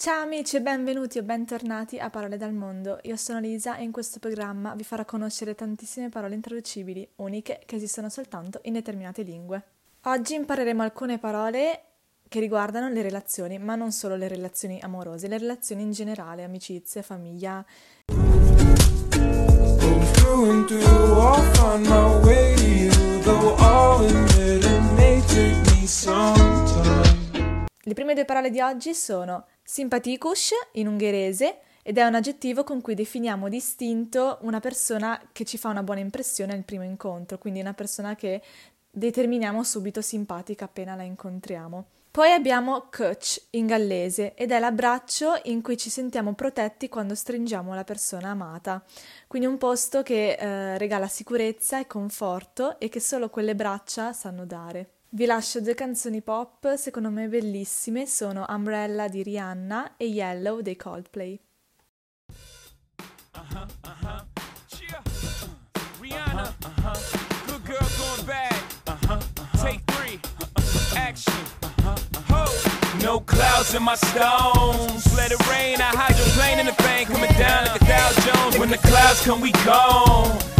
Ciao amici e benvenuti o bentornati a Parole dal Mondo. Io sono Lisa e in questo programma vi farò conoscere tantissime parole intraducibili, uniche, che esistono soltanto in determinate lingue. Oggi impareremo alcune parole che riguardano le relazioni, ma non solo le relazioni amorose, le relazioni in generale, amicizie, famiglia. Le prime due parole di oggi sono Sympathicus in ungherese ed è un aggettivo con cui definiamo distinto una persona che ci fa una buona impressione al primo incontro, quindi una persona che determiniamo subito simpatica appena la incontriamo. Poi abbiamo coach in gallese ed è l'abbraccio in cui ci sentiamo protetti quando stringiamo la persona amata, quindi un posto che eh, regala sicurezza e conforto e che solo quelle braccia sanno dare. Vi lascio due canzoni pop, secondo me bellissime, sono Umbrella di Rihanna e Yellow dei Coldplay. Uh-huh, no clouds in my stones. Let it rain. I hydroplane in the bank, coming down like a Dow Jones. When the clouds come, we gone.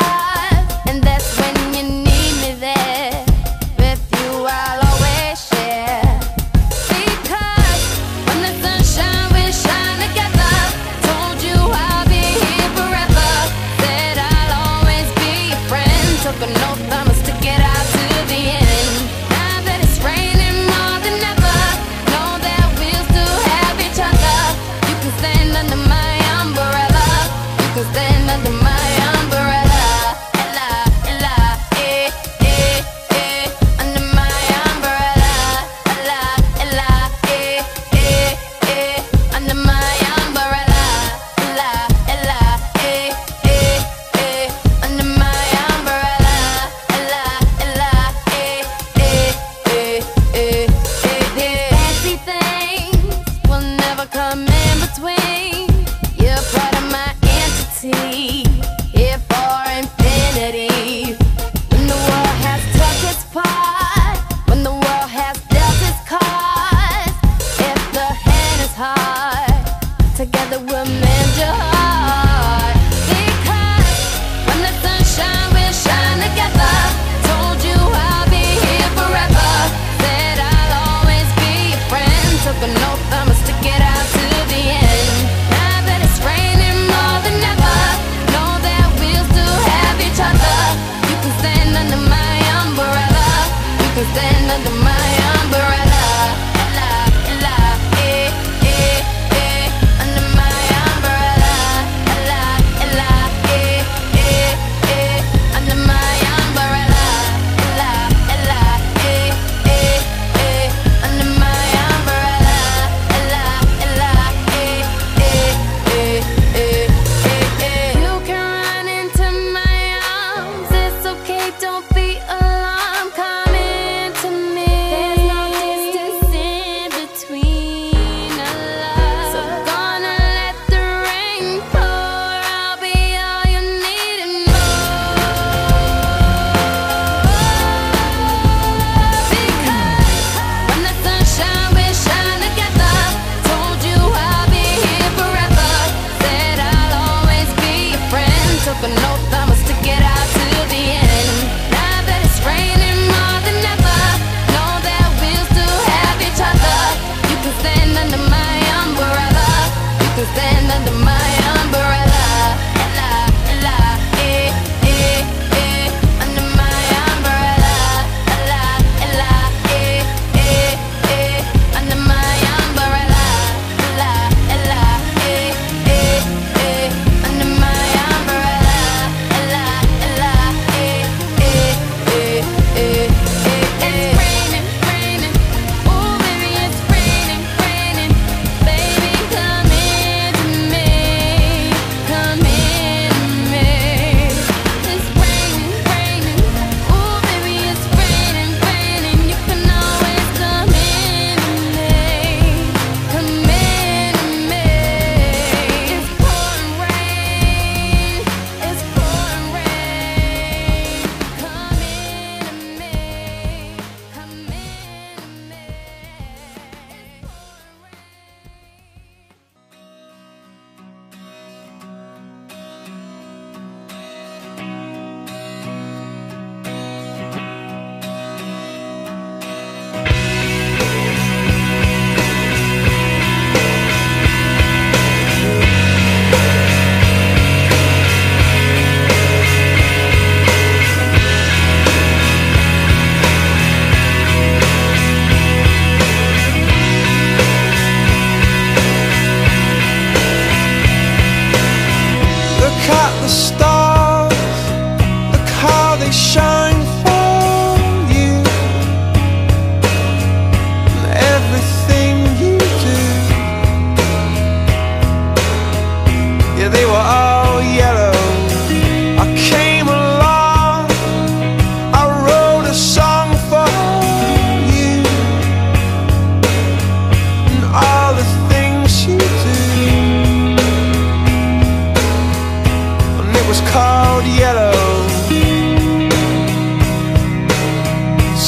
Cold yellow.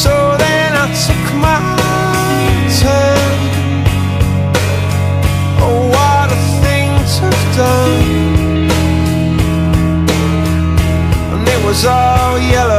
So then I took my turn. Oh, what a thing to have done. And it was all yellow.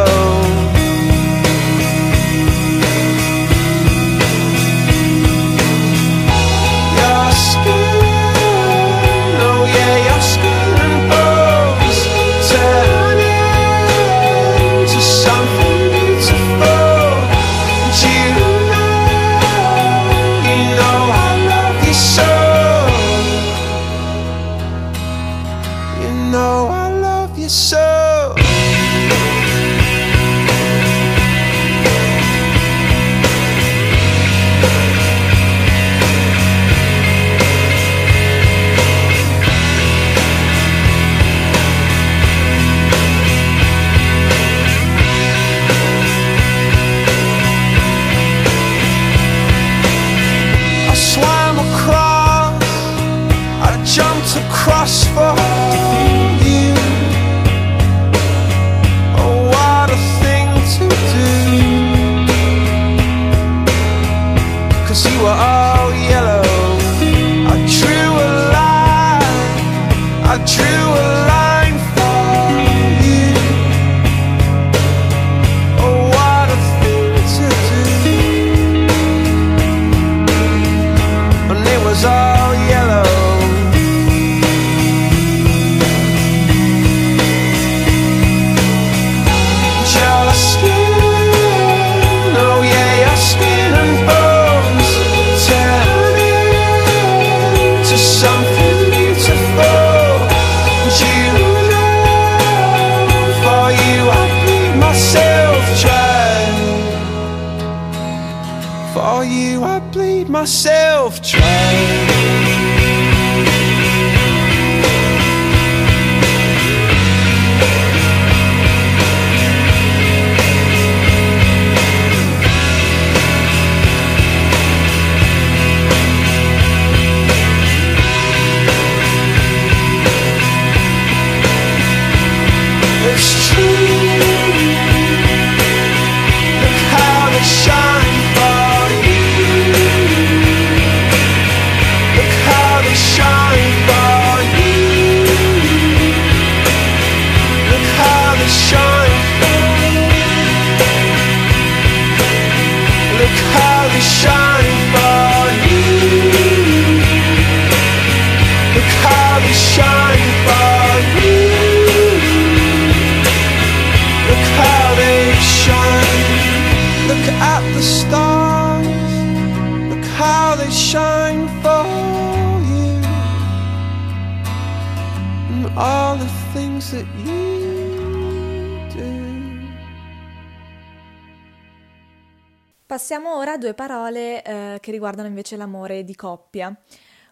Passiamo ora a due parole eh, che riguardano invece l'amore di coppia.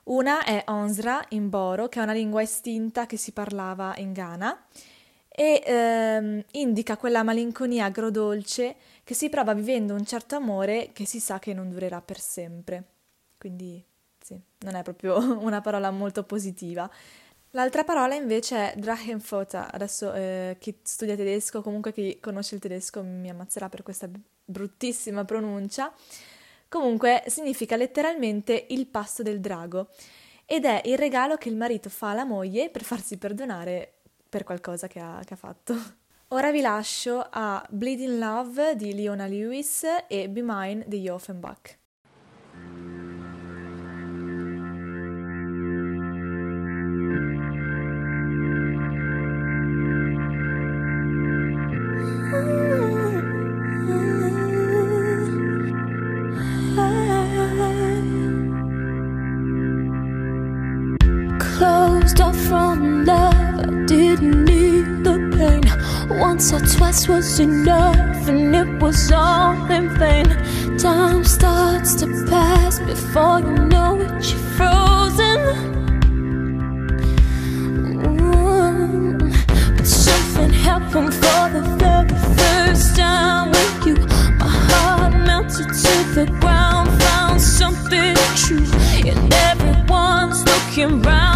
Una è Onsra in Boro, che è una lingua estinta che si parlava in Ghana e ehm, indica quella malinconia agrodolce che si prova vivendo un certo amore che si sa che non durerà per sempre. Quindi sì, non è proprio una parola molto positiva. L'altra parola invece è Drachenfota. Adesso eh, chi studia tedesco, comunque chi conosce il tedesco mi ammazzerà per questa bruttissima pronuncia. Comunque significa letteralmente il pasto del drago ed è il regalo che il marito fa alla moglie per farsi perdonare per qualcosa che ha, che ha fatto. Ora vi lascio a Bleeding Love di Leona Lewis e Be Mine di Offenbach. Once or twice was enough, and it was all in vain. Time starts to pass before you know it, you're frozen. Mm. But something happened for the very first time with you. My heart melted to the ground, found something true. And everyone's looking round,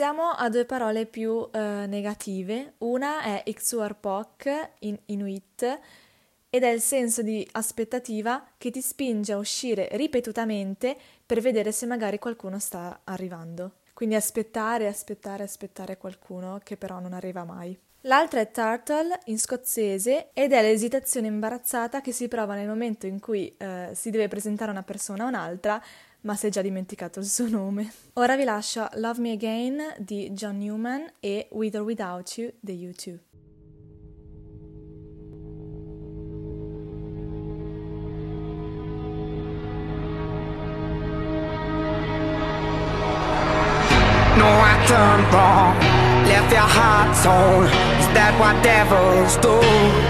Passiamo a due parole più eh, negative. Una è Ixuarpok in Inuit ed è il senso di aspettativa che ti spinge a uscire ripetutamente per vedere se magari qualcuno sta arrivando. Quindi aspettare, aspettare, aspettare qualcuno che però non arriva mai. L'altra è Turtle in scozzese ed è l'esitazione imbarazzata che si prova nel momento in cui eh, si deve presentare una persona a un'altra, ma si è già dimenticato il suo nome. Ora vi lascio Love Me Again di John Newman e With or Without You dei U2. No, I done wrong. Left your heart torn. Is that what devils do?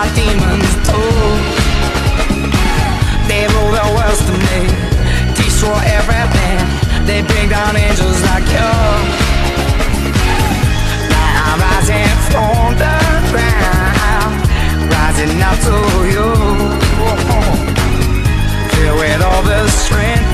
my demons told. They rule the world to me, destroy everything. They bring down angels like you. Now I'm rising from the ground, rising up to you. Filled with all the strength.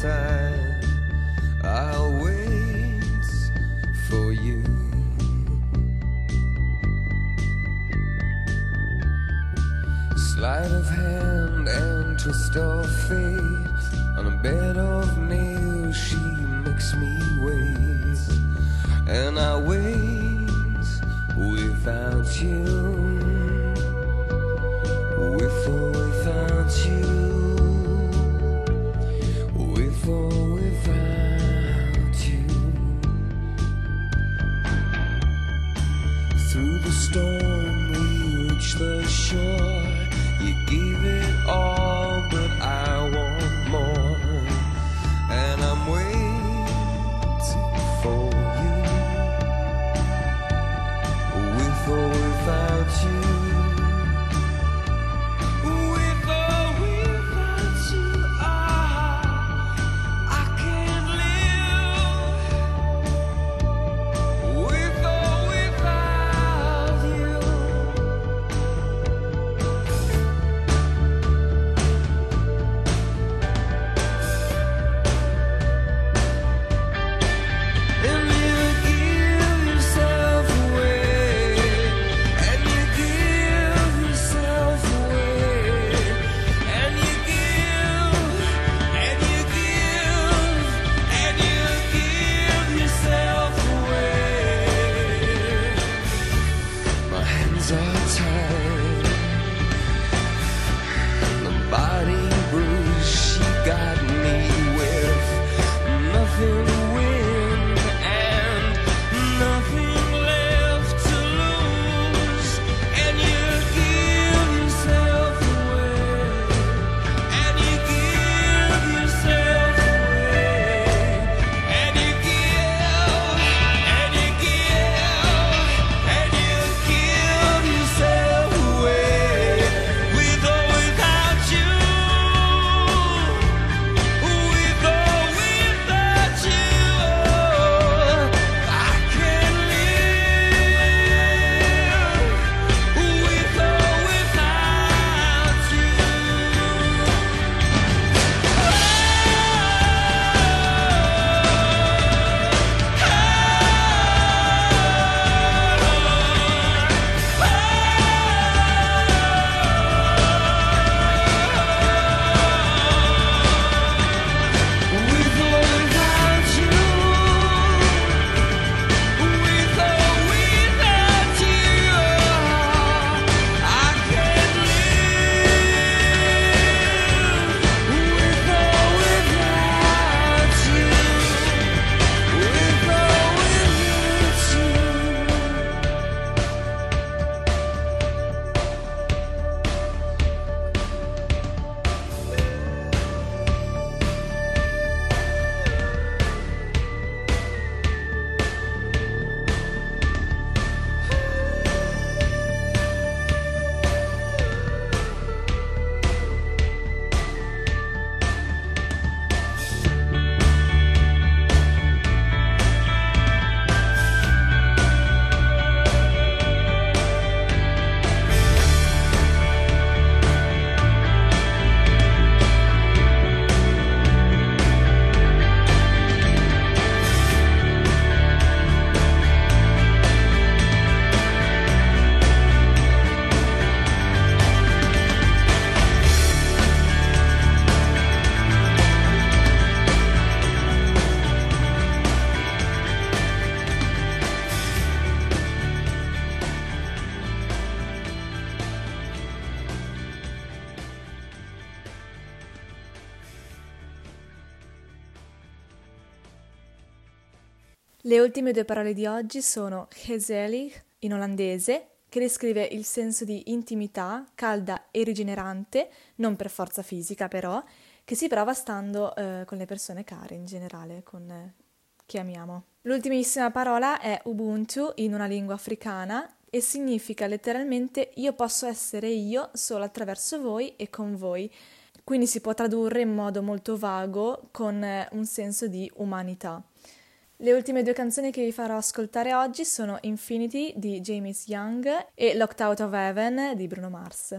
Side. I'll wait for you. Sleight of hand and twist of fate. Through the storm, we reach the shore. You gave it all, Le ultime due parole di oggi sono gezellig in olandese, che descrive il senso di intimità, calda e rigenerante, non per forza fisica però, che si prova stando eh, con le persone care in generale, con eh, chi amiamo. L'ultimissima parola è Ubuntu in una lingua africana e significa letteralmente io posso essere io solo attraverso voi e con voi. Quindi si può tradurre in modo molto vago con eh, un senso di umanità. Le ultime due canzoni che vi farò ascoltare oggi sono Infinity di James Young e Locked Out of Heaven di Bruno Mars.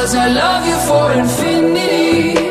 Cause I love you for infinity.